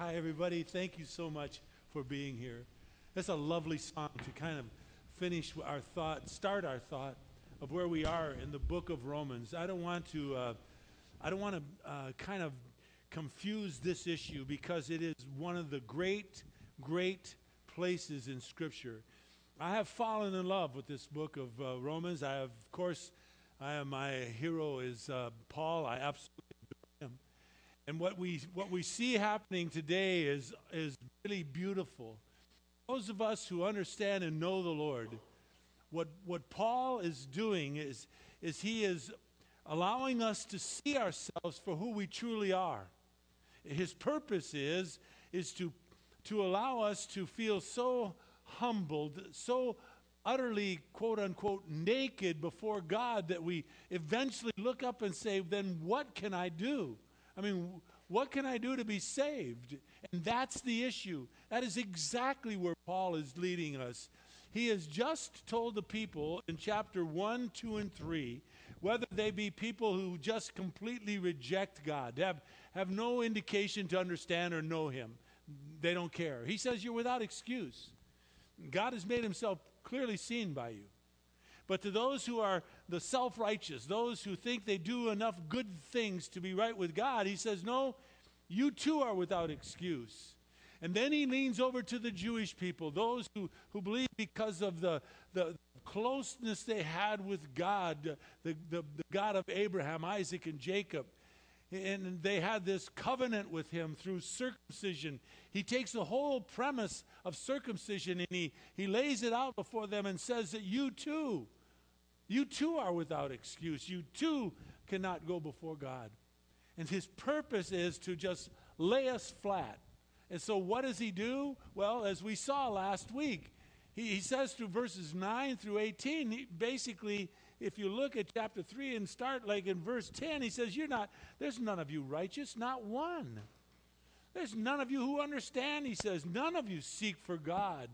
Hi, everybody. Thank you so much for being here. That's a lovely song to kind of finish our thought, start our thought of where we are in the book of Romans. I don't want to, uh, I don't want to uh, kind of confuse this issue because it is one of the great, great places in Scripture. I have fallen in love with this book of uh, Romans. I have, of course, I am, my hero is uh, Paul. I absolutely. And what we what we see happening today is is really beautiful. Those of us who understand and know the Lord, what what Paul is doing is is he is allowing us to see ourselves for who we truly are. His purpose is is to to allow us to feel so humbled, so utterly, quote unquote, naked before God that we eventually look up and say, then what can I do? I mean, what can I do to be saved? And that's the issue. That is exactly where Paul is leading us. He has just told the people in chapter 1, 2, and 3 whether they be people who just completely reject God, have, have no indication to understand or know Him. They don't care. He says, You're without excuse. God has made himself clearly seen by you. But to those who are the self righteous, those who think they do enough good things to be right with God, he says, No, you too are without excuse. And then he leans over to the Jewish people, those who, who believe because of the, the closeness they had with God, the, the, the God of Abraham, Isaac, and Jacob and they had this covenant with him through circumcision. He takes the whole premise of circumcision and he, he lays it out before them and says that you too, you too are without excuse. You too cannot go before God. And his purpose is to just lay us flat. And so, what does he do? Well, as we saw last week, he, he says through verses 9 through 18, he basically if you look at chapter 3 and start like in verse 10, he says, You're not, there's none of you righteous, not one. There's none of you who understand, he says. None of you seek for God.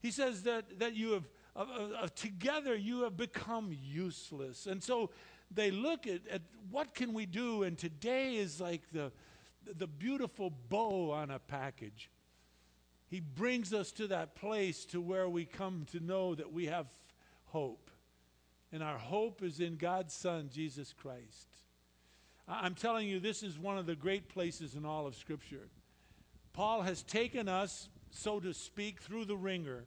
He says that, that you have, uh, uh, together, you have become useless. And so they look at, at what can we do, and today is like the, the beautiful bow on a package. He brings us to that place to where we come to know that we have hope and our hope is in God's Son, Jesus Christ. I'm telling you, this is one of the great places in all of Scripture. Paul has taken us, so to speak, through the wringer.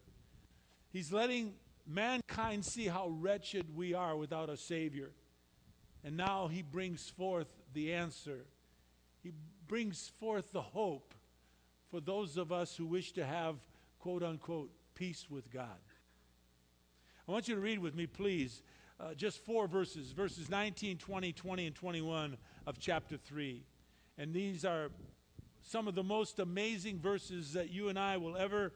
He's letting mankind see how wretched we are without a Savior. And now he brings forth the answer. He brings forth the hope for those of us who wish to have, quote unquote, peace with God. I want you to read with me, please, uh, just four verses verses 19, 20, 20, and 21 of chapter 3. And these are some of the most amazing verses that you and I will ever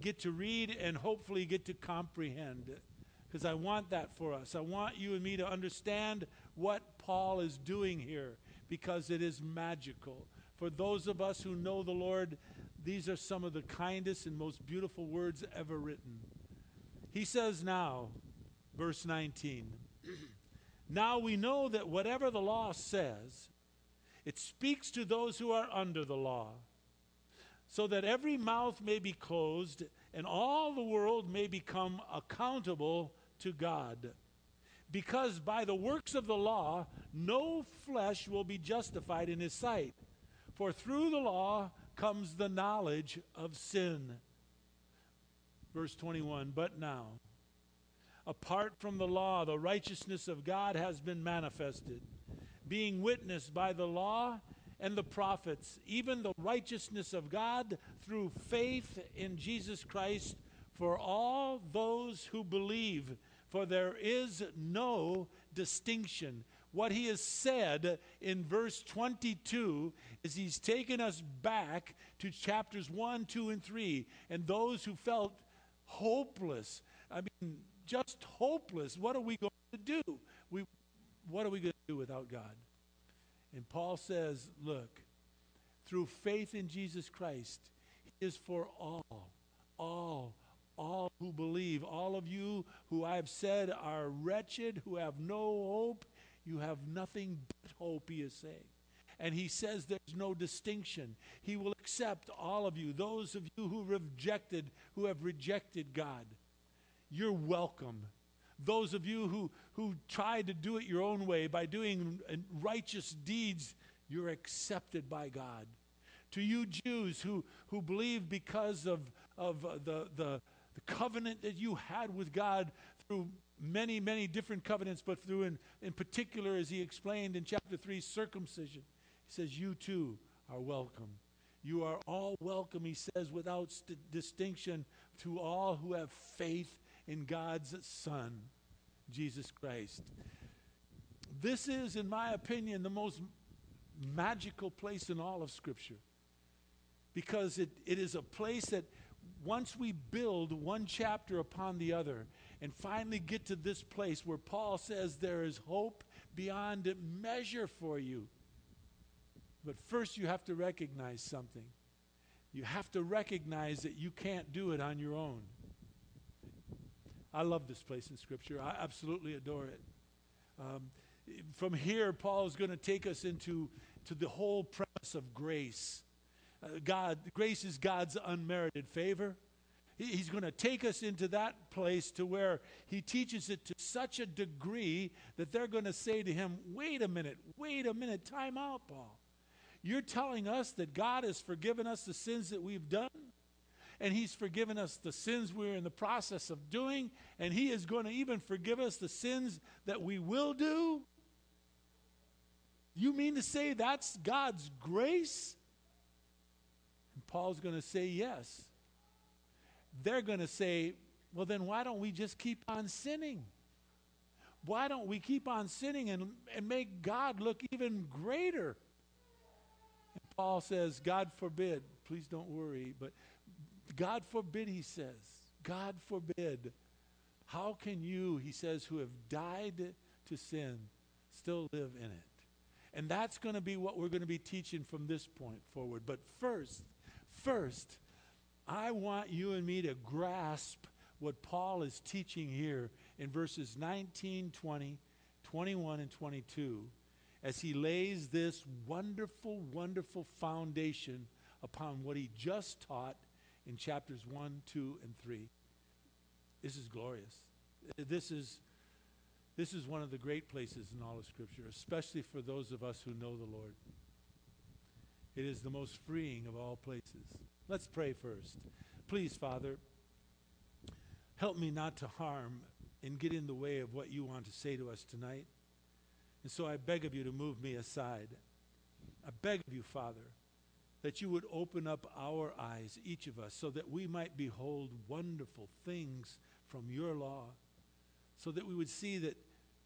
get to read and hopefully get to comprehend. It. Because I want that for us. I want you and me to understand what Paul is doing here because it is magical. For those of us who know the Lord, these are some of the kindest and most beautiful words ever written. He says now, verse 19, now we know that whatever the law says, it speaks to those who are under the law, so that every mouth may be closed and all the world may become accountable to God. Because by the works of the law, no flesh will be justified in his sight. For through the law comes the knowledge of sin. Verse 21 But now, apart from the law, the righteousness of God has been manifested, being witnessed by the law and the prophets, even the righteousness of God through faith in Jesus Christ for all those who believe. For there is no distinction. What he has said in verse 22 is he's taken us back to chapters 1, 2, and 3. And those who felt hopeless, I mean, just hopeless. What are we going to do? We, what are we going to do without God? And Paul says, look, through faith in Jesus Christ, He is for all, all, all who believe. All of you who I've said are wretched, who have no hope, you have nothing but hope, he is saying. And he says there's no distinction. He will accept all of you, those of you who rejected, who have rejected God. You're welcome. Those of you who, who tried to do it your own way by doing righteous deeds, you're accepted by God. To you Jews who, who believe because of, of uh, the, the, the covenant that you had with God through many, many different covenants, but through, in, in particular, as he explained in chapter 3, circumcision. He says, You too are welcome. You are all welcome, he says, without st- distinction to all who have faith in God's Son, Jesus Christ. This is, in my opinion, the most magical place in all of Scripture because it, it is a place that once we build one chapter upon the other and finally get to this place where Paul says there is hope beyond measure for you. But first, you have to recognize something. You have to recognize that you can't do it on your own. I love this place in Scripture. I absolutely adore it. Um, from here, Paul is going to take us into to the whole premise of grace. Uh, God, grace is God's unmerited favor. He, he's going to take us into that place to where he teaches it to such a degree that they're going to say to him, "Wait a minute, wait a minute, time out, Paul. You're telling us that God has forgiven us the sins that we've done?" And He's forgiven us the sins we're in the process of doing, and He is going to even forgive us the sins that we will do? You mean to say that's God's grace? And Paul's going to say yes. They're going to say, well, then why don't we just keep on sinning? Why don't we keep on sinning and, and make God look even greater? And Paul says, God forbid, please don't worry, but God forbid, he says. God forbid. How can you, he says, who have died to sin, still live in it? And that's going to be what we're going to be teaching from this point forward. But first, first, I want you and me to grasp what Paul is teaching here in verses 19, 20, 21, and 22 as he lays this wonderful, wonderful foundation upon what he just taught in chapters 1, 2, and 3. This is glorious. This is, this is one of the great places in all of Scripture, especially for those of us who know the Lord. It is the most freeing of all places. Let's pray first. Please, Father, help me not to harm and get in the way of what you want to say to us tonight. And so I beg of you to move me aside. I beg of you, Father, that you would open up our eyes, each of us, so that we might behold wonderful things from your law, so that we would see that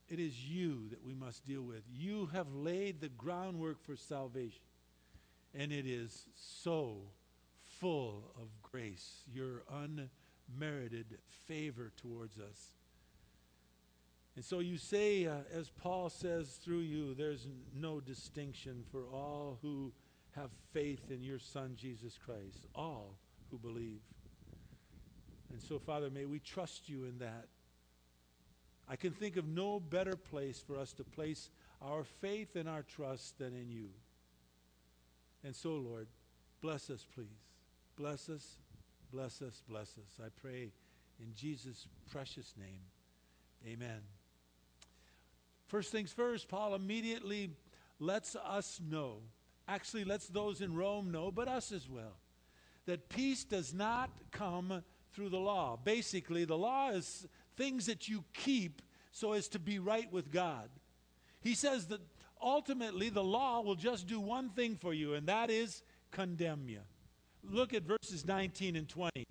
it is you that we must deal with. You have laid the groundwork for salvation, and it is so full of grace, your unmerited favor towards us. And so you say, uh, as Paul says through you, there's no distinction for all who have faith in your Son, Jesus Christ, all who believe. And so, Father, may we trust you in that. I can think of no better place for us to place our faith and our trust than in you. And so, Lord, bless us, please. Bless us, bless us, bless us. I pray in Jesus' precious name. Amen. First things first, Paul immediately lets us know actually lets those in Rome know, but us as well, that peace does not come through the law. Basically, the law is things that you keep so as to be right with God. He says that ultimately the law will just do one thing for you, and that is condemn you. Look at verses 19 and 20.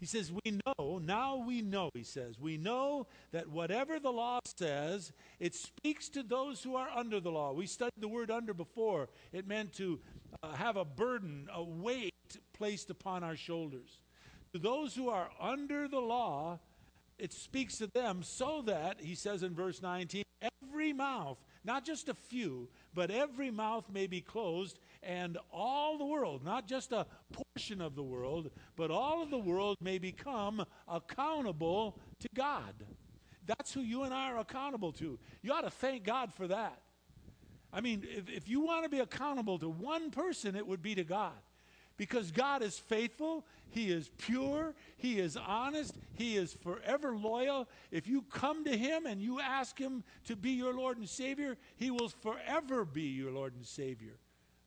He says, We know, now we know, he says, we know that whatever the law says, it speaks to those who are under the law. We studied the word under before. It meant to uh, have a burden, a weight placed upon our shoulders. To those who are under the law, it speaks to them so that, he says in verse 19, every mouth, not just a few, but every mouth may be closed, and all the world, not just a portion of the world, but all of the world may become accountable to God. That's who you and I are accountable to. You ought to thank God for that. I mean, if, if you want to be accountable to one person, it would be to God. Because God is faithful, He is pure, He is honest, He is forever loyal. If you come to Him and you ask Him to be your Lord and Savior, He will forever be your Lord and Savior.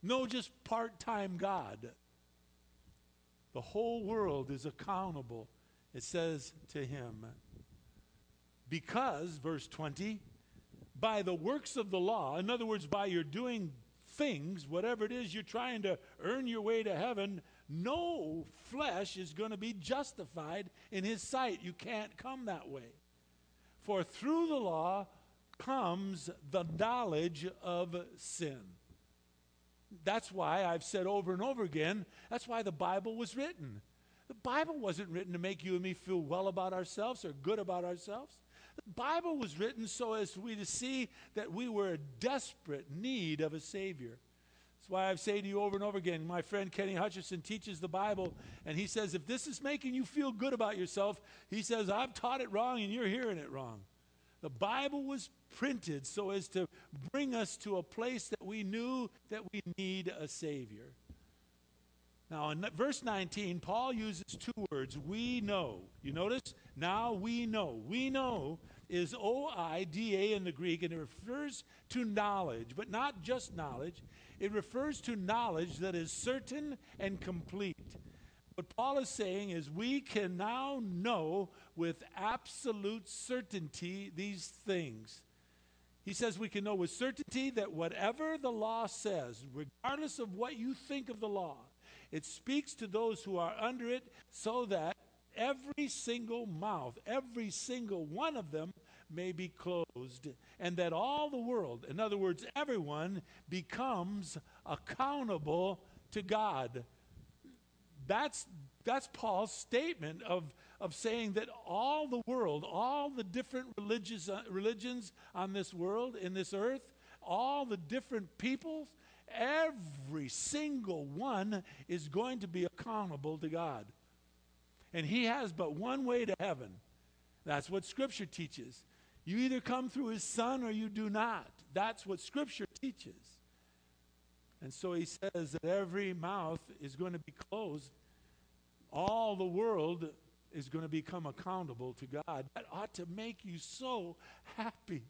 No, just part time God. The whole world is accountable, it says to Him. Because, verse 20, by the works of the law, in other words, by your doing things, whatever it is you're trying to earn your way to heaven, no flesh is going to be justified in his sight. You can't come that way. For through the law comes the knowledge of sin. That's why I've said over and over again, that's why the Bible was written. The Bible wasn't written to make you and me feel well about ourselves or good about ourselves. The Bible was written so as we to see that we were in desperate need of a Savior. That's why I've said to you over and over again. My friend Kenny Hutchison teaches the Bible, and he says, if this is making you feel good about yourself, he says, I've taught it wrong and you're hearing it wrong. The Bible was printed so as to bring us to a place that we knew that we need a Savior. Now, in verse 19, Paul uses two words, we know. You notice? Now we know. We know is O I D A in the Greek, and it refers to knowledge, but not just knowledge. It refers to knowledge that is certain and complete. What Paul is saying is we can now know with absolute certainty these things. He says we can know with certainty that whatever the law says, regardless of what you think of the law, it speaks to those who are under it so that every single mouth, every single one of them may be closed, and that all the world, in other words, everyone, becomes accountable to God. That's, that's Paul's statement of, of saying that all the world, all the different religious, uh, religions on this world, in this earth, all the different peoples, Every single one is going to be accountable to God. And He has but one way to heaven. That's what Scripture teaches. You either come through His Son or you do not. That's what Scripture teaches. And so He says that every mouth is going to be closed. All the world is going to become accountable to God. That ought to make you so happy.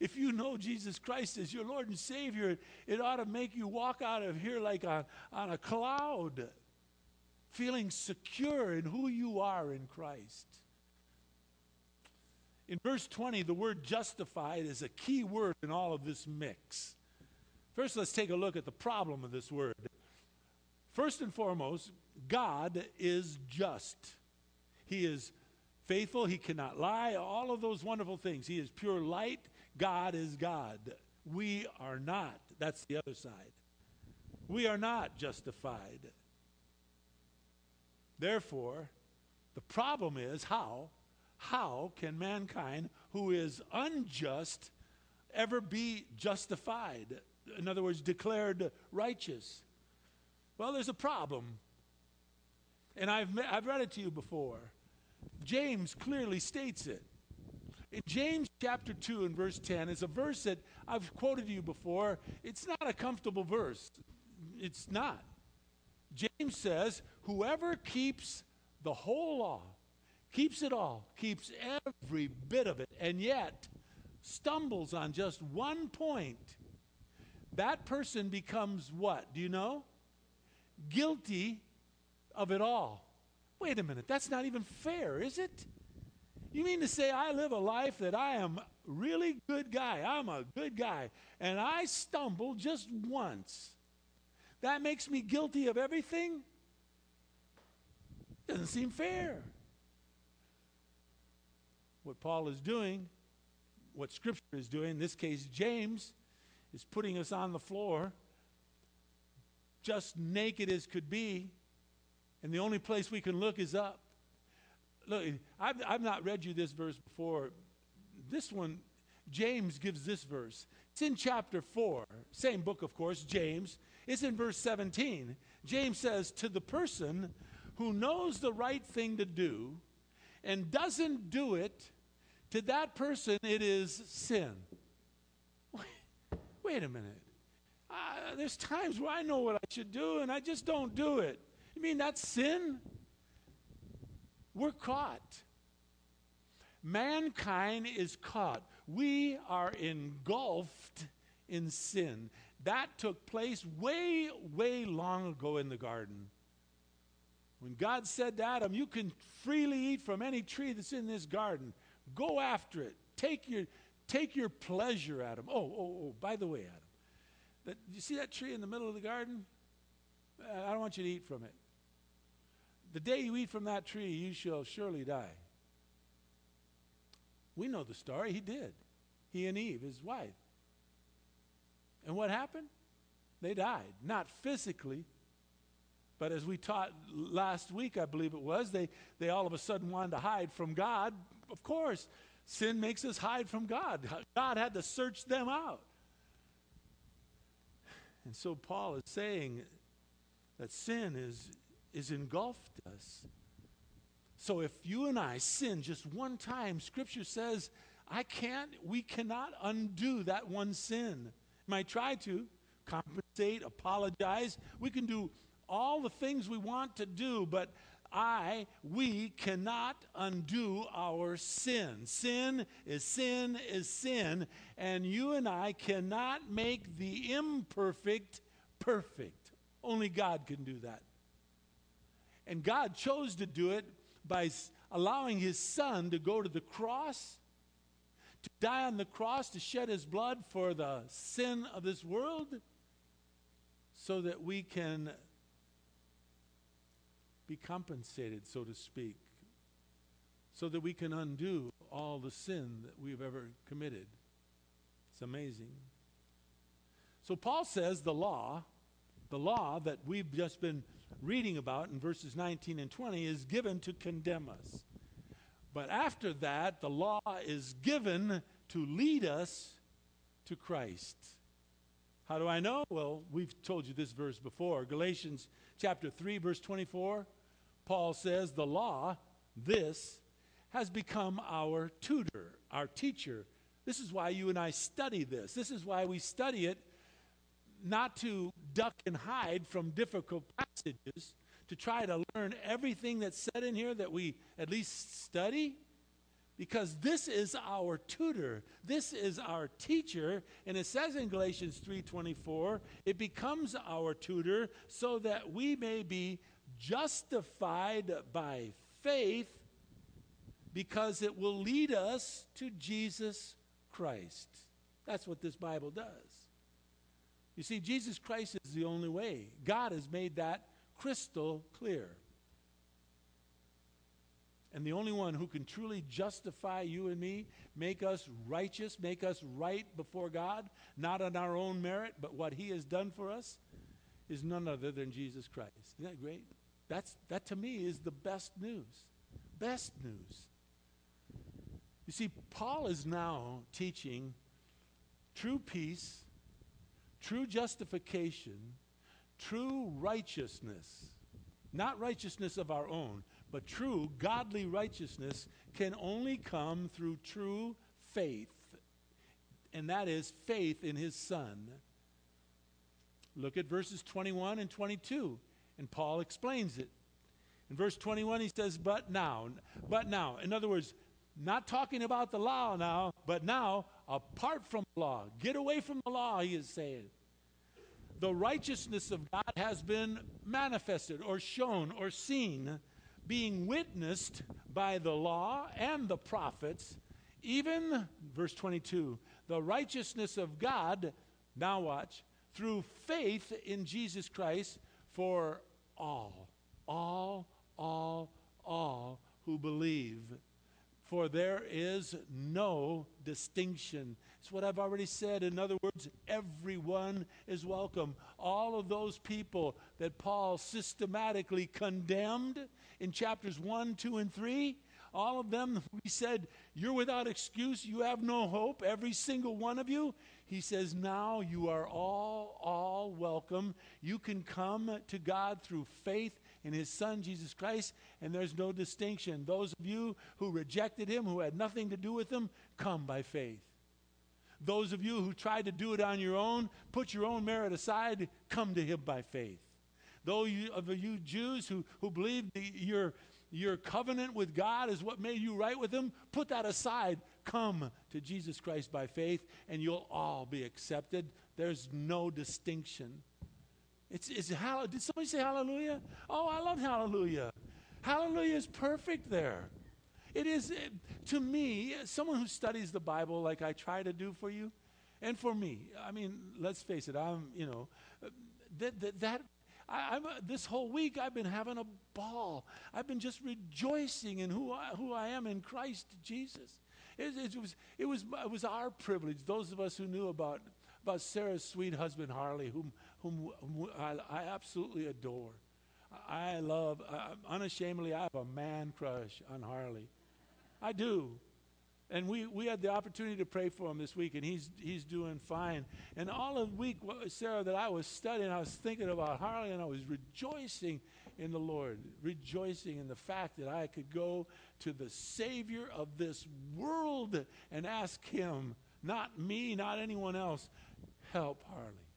If you know Jesus Christ as your Lord and Savior, it ought to make you walk out of here like on, on a cloud, feeling secure in who you are in Christ. In verse 20, the word justified is a key word in all of this mix. First, let's take a look at the problem of this word. First and foremost, God is just. He is faithful, He cannot lie, all of those wonderful things. He is pure light, God is God. We are not. That's the other side. We are not justified. Therefore, the problem is how? How can mankind who is unjust ever be justified? In other words, declared righteous? Well, there's a problem. And I've, I've read it to you before. James clearly states it. In James chapter 2 and verse 10 is a verse that I've quoted you before. It's not a comfortable verse. It's not. James says, Whoever keeps the whole law, keeps it all, keeps every bit of it, and yet stumbles on just one point, that person becomes what? Do you know? Guilty of it all. Wait a minute, that's not even fair, is it? You mean to say I live a life that I am really good guy? I'm a good guy. And I stumble just once. That makes me guilty of everything? Doesn't seem fair. What Paul is doing, what Scripture is doing, in this case, James, is putting us on the floor, just naked as could be, and the only place we can look is up. Look, I've, I've not read you this verse before. This one, James gives this verse. It's in chapter 4, same book, of course, James. It's in verse 17. James says, To the person who knows the right thing to do and doesn't do it, to that person it is sin. Wait, wait a minute. uh, there's times where I know what I should do and I just don't do it. You mean that's sin? We're caught. Mankind is caught. We are engulfed in sin. That took place way, way long ago in the garden. When God said to Adam, You can freely eat from any tree that's in this garden, go after it. Take your, take your pleasure, Adam. Oh, oh, oh, by the way, Adam, that, you see that tree in the middle of the garden? Uh, I don't want you to eat from it. The day you eat from that tree, you shall surely die. We know the story. He did. He and Eve, his wife. And what happened? They died. Not physically, but as we taught last week, I believe it was, they, they all of a sudden wanted to hide from God. Of course, sin makes us hide from God. God had to search them out. And so Paul is saying that sin is, is engulfed us. So if you and I sin just one time, Scripture says, I can't, we cannot undo that one sin. Might try to compensate, apologize. We can do all the things we want to do, but I, we cannot undo our sin. Sin is sin is sin, and you and I cannot make the imperfect perfect. Only God can do that. And God chose to do it by allowing his son to go to the cross, to die on the cross, to shed his blood for the sin of this world, so that we can be compensated, so to speak, so that we can undo all the sin that we've ever committed. It's amazing. So Paul says the law, the law that we've just been reading about in verses 19 and 20 is given to condemn us. But after that, the law is given to lead us to Christ. How do I know? Well, we've told you this verse before. Galatians chapter 3, verse 24. Paul says, The law, this, has become our tutor, our teacher. This is why you and I study this. This is why we study it not to duck and hide from difficult passages, to try to learn everything that's said in here that we at least study? Because this is our tutor. This is our teacher. And it says in galatians 3.24 it becomes our tutor so that we may be justified by faith because it will lead us to jesus christ. That's what this bible does you see, Jesus Christ is the only way. God has made that crystal clear. And the only one who can truly justify you and me, make us righteous, make us right before God, not on our own merit, but what He has done for us, is none other than Jesus Christ. Isn't that great? That's, that to me is the best news. Best news. You see, Paul is now teaching true peace True justification, true righteousness, not righteousness of our own, but true godly righteousness can only come through true faith. And that is faith in his Son. Look at verses 21 and 22, and Paul explains it. In verse 21, he says, But now, but now. In other words, not talking about the law now, but now apart from the law. Get away from the law, he is saying. The righteousness of God has been manifested or shown or seen, being witnessed by the law and the prophets, even, verse 22, the righteousness of God, now watch, through faith in Jesus Christ for all, all, all, all who believe for there is no distinction. It's what I've already said. In other words, everyone is welcome. All of those people that Paul systematically condemned in chapters 1, 2, and 3, all of them, he said, You're without excuse. You have no hope. Every single one of you. He says, Now you are all, all welcome. You can come to God through faith in his son, Jesus Christ, and there's no distinction. Those of you who rejected him, who had nothing to do with him, come by faith. Those of you who tried to do it on your own, put your own merit aside, come to him by faith. Those of you Jews who, who believe your, your covenant with God is what made you right with him, put that aside. Come to Jesus Christ by faith, and you'll all be accepted. There's no distinction. It's, it's did somebody say hallelujah? Oh, I love hallelujah. Hallelujah is perfect there. It is, eh, to me, someone who studies the Bible like I try to do for you, and for me, I mean, let's face it, I'm, you know, eh, that, that, that I, am eh, this whole week I've been having a ball. I've been just rejoicing in who I, who I am in Christ Jesus. It, it, was, it, was, it was our privilege, those of us who knew about, about Sarah's sweet husband, Harley, whom, whom, I, absolutely adore. I love, unashamedly, I have a man crush on Harley. I do. And we, we had the opportunity to pray for him this week, and he's, he's doing fine. And all of the week, Sarah, that I was studying, I was thinking about Harley, and I was rejoicing in the Lord, rejoicing in the fact that I could go to the Savior of this world and ask him, not me, not anyone else, help Harley.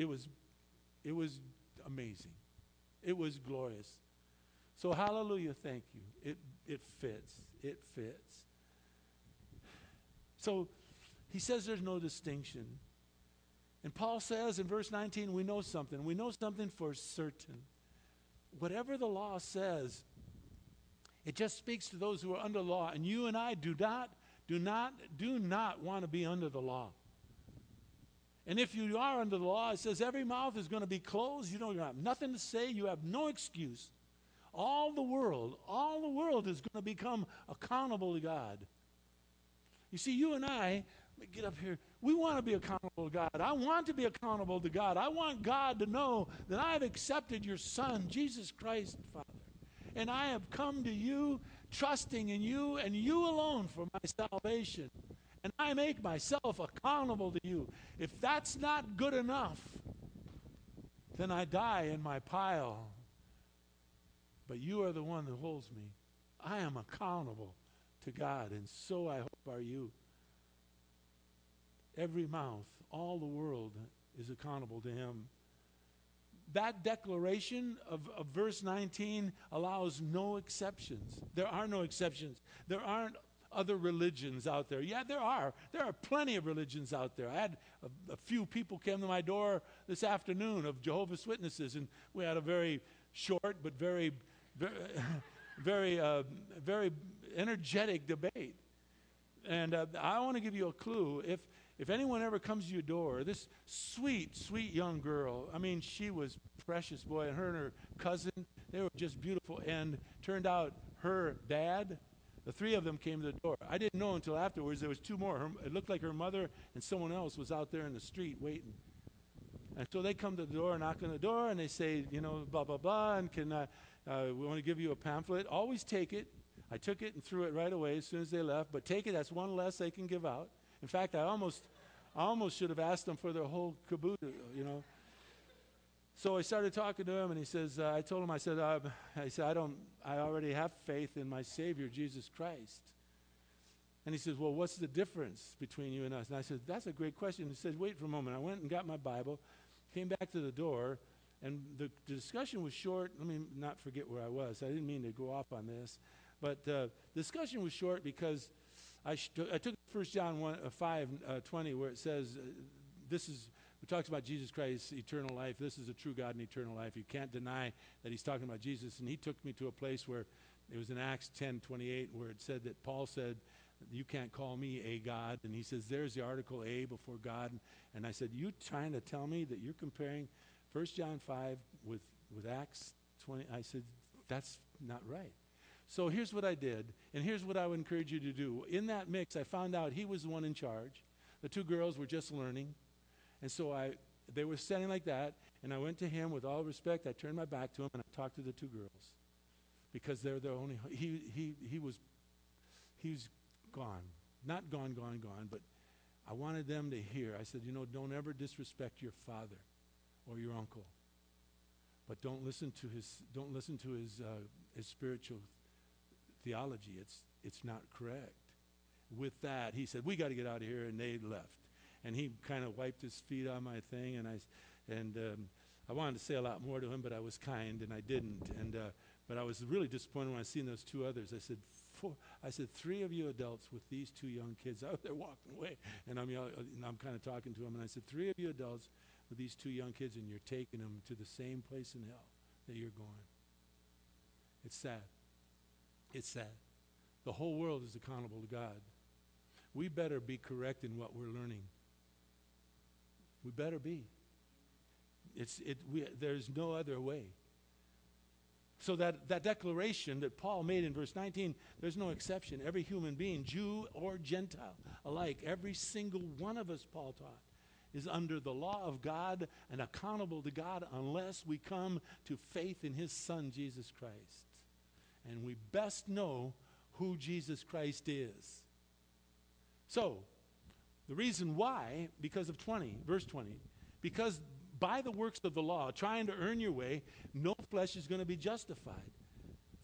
It, was, it was amazing. It was glorious. So, hallelujah, thank you. It, it fits. It fits. So, he says there's no distinction. And Paul says in verse 19, we know something. We know something for certain. Whatever the law says, it just speaks to those who are under law. And you and I do not, do not, do not want to be under the law. And if you are under the law, it says every mouth is going to be closed. You don't have nothing to say. You have no excuse. All the world, all the world is going to become accountable to God. You see, you and I, let me get up here, we want to be accountable to God. I want to be accountable to God. I want God to know that I've accepted your Son, Jesus Christ, Father. And I have come to you trusting in you and you alone for my salvation and I make myself accountable to you. If that's not good enough, then I die in my pile. But you are the one that holds me. I am accountable to God, and so I hope are you. Every mouth, all the world is accountable to him. That declaration of, of verse 19 allows no exceptions. There are no exceptions. There aren't other religions out there. Yeah, there are. There are plenty of religions out there. I had a, a few people came to my door this afternoon of Jehovah's Witnesses, and we had a very short but very, very, very, uh, very energetic debate. And uh, I want to give you a clue. If if anyone ever comes to your door, this sweet, sweet young girl, I mean, she was precious, boy, and her and her cousin, they were just beautiful. And turned out her dad the three of them came to the door. I didn't know until afterwards there was two more. Her, it looked like her mother and someone else was out there in the street waiting. And so they come to the door, knock on the door, and they say, you know, blah, blah, blah, and can uh, uh, we want to give you a pamphlet. Always take it. I took it and threw it right away as soon as they left. But take it, that's one less they can give out. In fact, I almost, I almost should have asked them for their whole caboodle, you know. So I started talking to him, and he says, uh, I told him, I said, uh, I said, I don't, I already have faith in my Savior, Jesus Christ. And he says, Well, what's the difference between you and us? And I said, That's a great question. He said, Wait for a moment. I went and got my Bible, came back to the door, and the, discussion was short. Let me not forget where I was. I didn't mean to go off on this. But uh, the discussion was short because I, sh- I took 1 John 1, uh, 5 uh, 20, where it says, uh, This is we talks about Jesus Christ, eternal life. This is a true God and eternal life. You can't deny that he's talking about Jesus. And he took me to a place where it was in Acts 10 28, where it said that Paul said, You can't call me a God. And he says, There's the article A before God. And I said, You trying to tell me that you're comparing 1 John 5 with, with Acts 20? I said, That's not right. So here's what I did, and here's what I would encourage you to do. In that mix, I found out he was the one in charge. The two girls were just learning. And so I, they were standing like that, and I went to him with all respect. I turned my back to him, and I talked to the two girls because they're the only. He he he was he was gone, not gone, gone, gone, but I wanted them to hear. I said, you know, don't ever disrespect your father or your uncle, but don't listen to his don't listen to his uh, his spiritual theology. It's it's not correct. with that, he said, We got to get out of here. And they left. And he kind of wiped his feet on my thing. And I, and um, I wanted to say a lot more to him, but I was kind and I didn't. And, uh, but I was really disappointed when I seen those two others. I said, four, I said, three of you adults with these two young kids out there walking away. And I'm, and I'm kind of talking to them. And I said, three of you adults with these two young kids, and you're taking them to the same place in hell that you're going. It's sad. It's sad. The whole world is accountable to God. We better be correct in what we're learning. We better be. It's, it, we, there's no other way. So that, that declaration that Paul made in verse 19, there's no exception. Every human being, Jew or Gentile alike, every single one of us, Paul taught, is under the law of God and accountable to God unless we come to faith in his Son, Jesus Christ. And we best know who Jesus Christ is. So, the reason why, because of 20, verse 20, because by the works of the law, trying to earn your way, no flesh is going to be justified.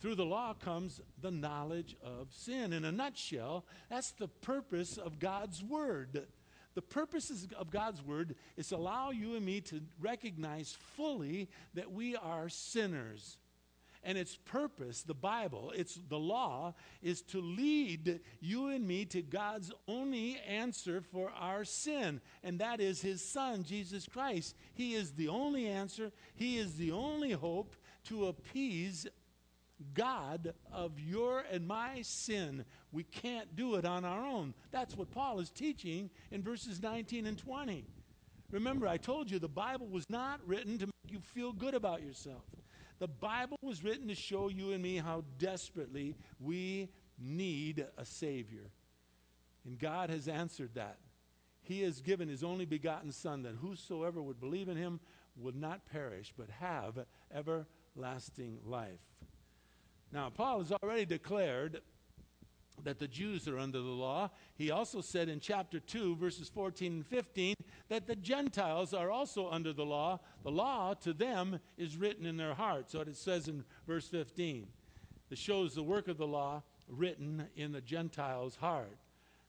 Through the law comes the knowledge of sin. In a nutshell, that's the purpose of God's word. The purpose of God's word is to allow you and me to recognize fully that we are sinners and its purpose, the Bible, it's the law, is to lead you and me to God's only answer for our sin, and that is His Son, Jesus Christ. He is the only answer, He is the only hope to appease God of your and my sin. We can't do it on our own. That's what Paul is teaching in verses 19 and 20. Remember, I told you the Bible was not written to make you feel good about yourself. The Bible was written to show you and me how desperately we need a Savior. And God has answered that. He has given His only begotten Son that whosoever would believe in Him would not perish, but have everlasting life. Now, Paul has already declared that the Jews are under the law. He also said in chapter 2, verses 14 and 15, that the Gentiles are also under the law. The law to them is written in their hearts. So it says in verse 15. It shows the work of the law written in the Gentiles' heart.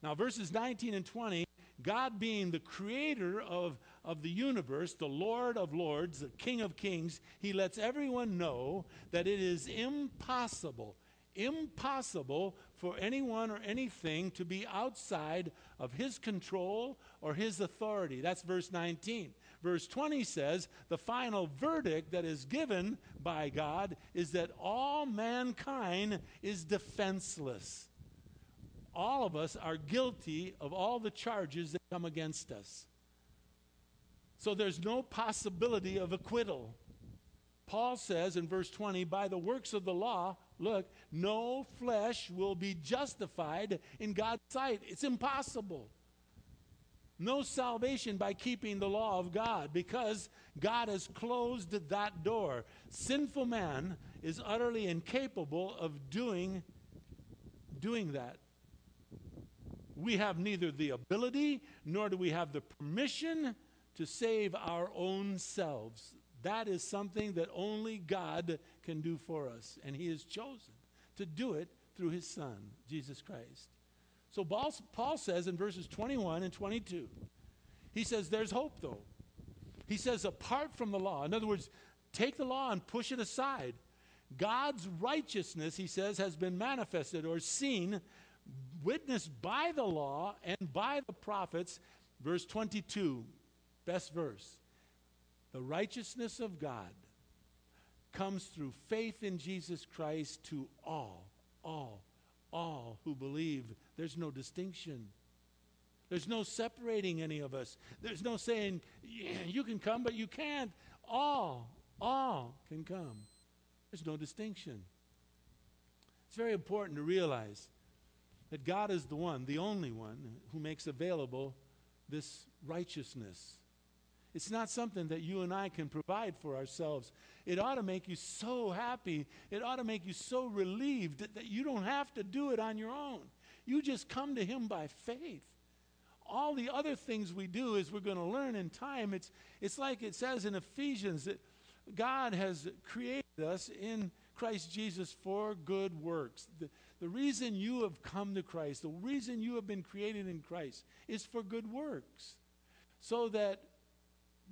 Now, verses 19 and 20, God being the creator of, of the universe, the Lord of lords, the King of kings, he lets everyone know that it is impossible impossible for anyone or anything to be outside of his control or his authority. That's verse 19. Verse 20 says the final verdict that is given by God is that all mankind is defenseless. All of us are guilty of all the charges that come against us. So there's no possibility of acquittal. Paul says in verse 20, by the works of the law, look, no flesh will be justified in God's sight. It's impossible. No salvation by keeping the law of God because God has closed that door. Sinful man is utterly incapable of doing, doing that. We have neither the ability nor do we have the permission to save our own selves. That is something that only God can do for us. And He has chosen to do it through His Son, Jesus Christ. So Paul says in verses 21 and 22, he says, There's hope though. He says, apart from the law, in other words, take the law and push it aside. God's righteousness, he says, has been manifested or seen, witnessed by the law and by the prophets. Verse 22, best verse. The righteousness of God comes through faith in Jesus Christ to all, all, all who believe. There's no distinction. There's no separating any of us. There's no saying, yeah, you can come, but you can't. All, all can come. There's no distinction. It's very important to realize that God is the one, the only one, who makes available this righteousness. It's not something that you and I can provide for ourselves. It ought to make you so happy. It ought to make you so relieved that, you don't have to do it on your own. You just come to Him by faith. All the other things we do is we're going to learn in time. It's, it's like it says in Ephesians that God has created us in Christ Jesus for good works. The, the reason you have come to Christ, the reason you have been created in Christ, is for good works. So that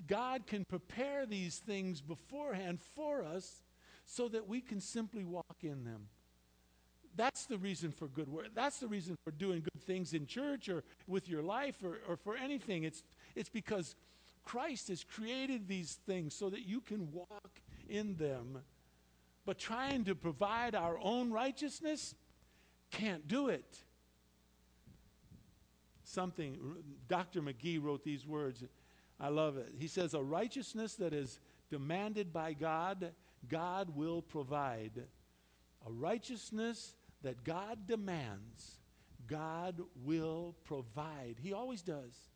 God can prepare these things beforehand for us so that we can simply walk in them. That's the reason for good work. That's the reason for doing good things in church or with your life or, or for anything. It's, it's because Christ has created these things so that you can walk in them. But trying to provide our own righteousness can't do it. Something, Dr. McGee wrote these words. I love it. He says, A righteousness that is demanded by God, God will provide. A righteousness that God demands, God will provide. He always does.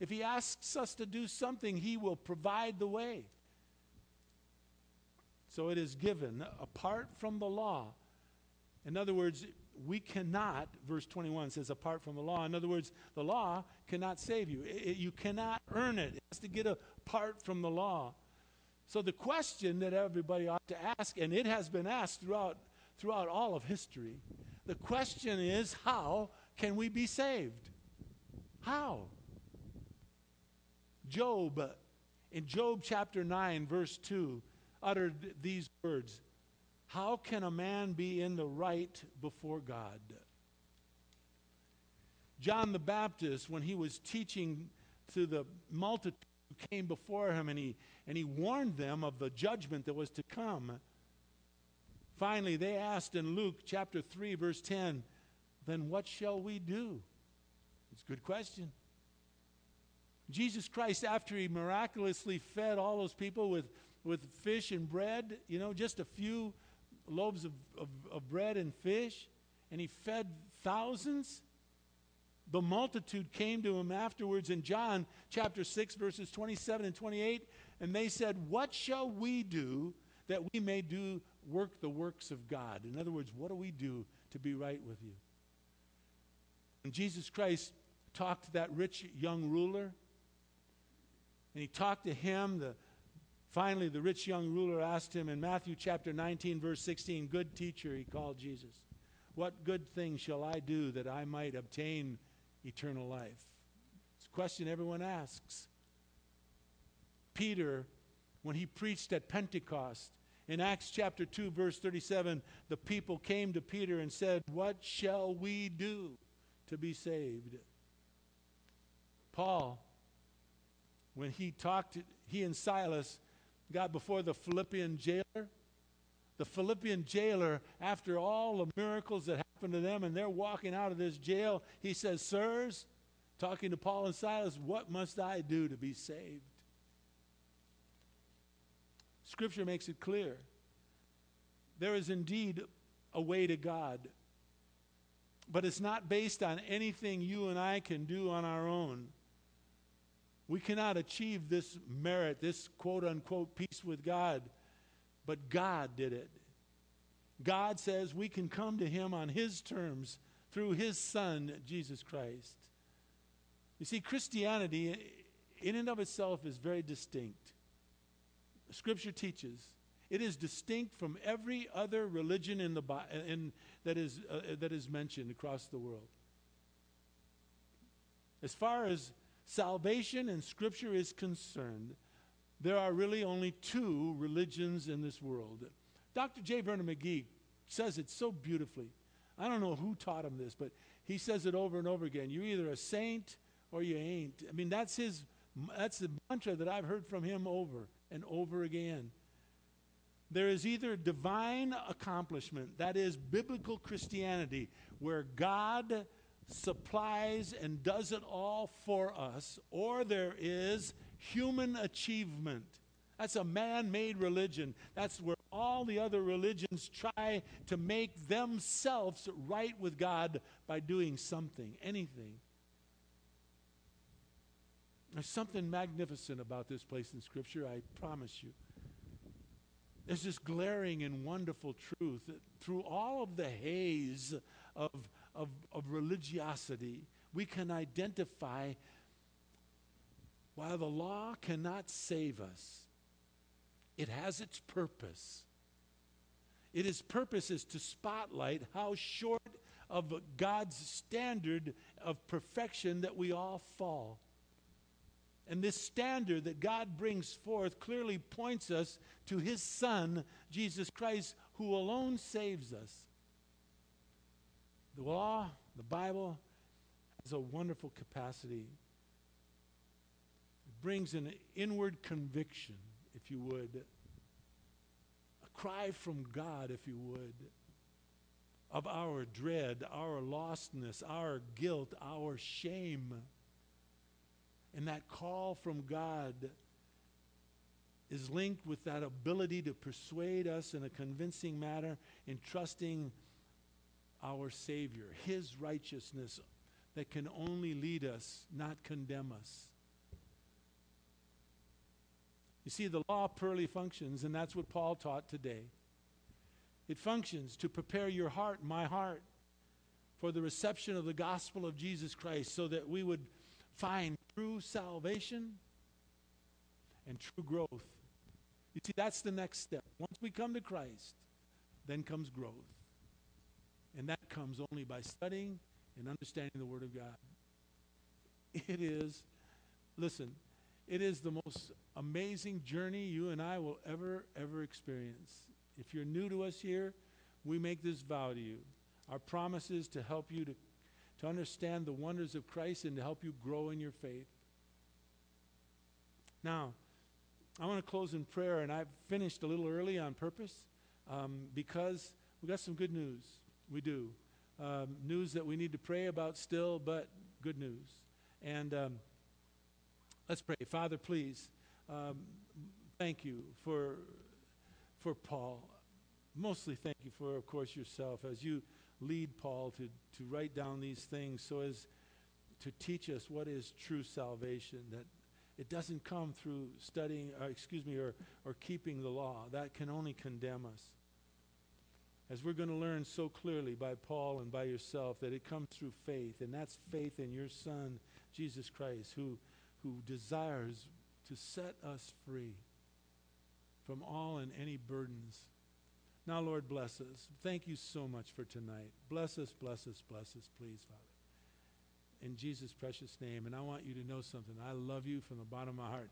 If He asks us to do something, He will provide the way. So it is given apart from the law. In other words, we cannot, verse 21 says, apart from the law. In other words, the law cannot save you. It, it, you cannot earn it. It has to get apart from the law. So the question that everybody ought to ask, and it has been asked throughout, throughout all of history, the question is how can we be saved? How? Job, in Job chapter 9, verse 2, uttered these words How can a man be in the right before God? John the Baptist, when he was teaching to the multitude who came before him, and he, and he warned them of the judgment that was to come. Finally, they asked in Luke chapter 3, verse 10, then what shall we do? It's a good question. Jesus Christ, after he miraculously fed all those people with, with fish and bread, you know, just a few loaves of, of, of bread and fish, and he fed thousands. The multitude came to him afterwards in John chapter 6, verses 27 and 28, and they said, What shall we do that we may do work the works of God? In other words, what do we do to be right with you? And Jesus Christ talked to that rich young ruler and he talked to him. The, finally, the rich young ruler asked him in Matthew chapter 19, verse 16, Good teacher, he called Jesus. What good thing shall I do that I might obtain eternal life? It's a question everyone asks. Peter, when he preached at Pentecost, in Acts chapter 2, verse 37, the people came to Peter and said, What shall we do to be saved? Paul, when he talked, he and Silas got before the Philippian jailer. The Philippian jailer, after all the miracles that happened to them, and they're walking out of this jail, he says, Sirs, talking to Paul and Silas, what must I do to be saved? Scripture makes it clear. There is indeed a way to God, but it's not based on anything you and I can do on our own. We cannot achieve this merit, this quote unquote peace with God, but God did it. God says we can come to Him on His terms through His Son, Jesus Christ. You see, Christianity, in and of itself, is very distinct. Scripture teaches it is distinct from every other religion in the in, that is uh, that is mentioned across the world. As far as salvation and Scripture is concerned, there are really only two religions in this world. Dr. J. Vernon McGee says it so beautifully. I don't know who taught him this, but he says it over and over again. You're either a saint or you ain't. I mean, that's his that's the mantra that I've heard from him over and over again. There is either divine accomplishment, that is biblical Christianity, where God supplies and does it all for us, or there is human achievement. That's a man made religion. That's where all the other religions try to make themselves right with God by doing something, anything. There's something magnificent about this place in Scripture, I promise you. There's this glaring and wonderful truth that through all of the haze of of, of religiosity, we can identify while the law cannot save us, it has its purpose. It is purpose is to spotlight how short of God's standard of perfection that we all fall. And this standard that God brings forth clearly points us to his Son, Jesus Christ, who alone saves us. The law, the Bible, has a wonderful capacity. It brings an inward conviction, if you would, a cry from God, if you would, of our dread, our lostness, our guilt, our shame. And that call from God is linked with that ability to persuade us in a convincing manner in trusting our Savior, His righteousness that can only lead us, not condemn us. You see, the law purely functions, and that's what Paul taught today. It functions to prepare your heart, my heart, for the reception of the gospel of Jesus Christ so that we would find true salvation and true growth. You see, that's the next step. Once we come to Christ, then comes growth. Comes only by studying and understanding the Word of God. It is, listen, it is the most amazing journey you and I will ever, ever experience. If you're new to us here, we make this vow to you. Our promise is to help you to, to understand the wonders of Christ and to help you grow in your faith. Now, I want to close in prayer, and I've finished a little early on purpose um, because we got some good news. We do. Um, news that we need to pray about still, but good news. And um, let's pray. Father, please, um, thank you for for Paul. Mostly thank you for, of course, yourself as you lead Paul to, to write down these things so as to teach us what is true salvation, that it doesn't come through studying, uh, excuse me, or, or keeping the law. That can only condemn us. As we're going to learn so clearly by Paul and by yourself, that it comes through faith, and that's faith in your Son, Jesus Christ, who, who desires to set us free from all and any burdens. Now, Lord, bless us. Thank you so much for tonight. Bless us, bless us, bless us, please, Father. In Jesus' precious name. And I want you to know something. I love you from the bottom of my heart.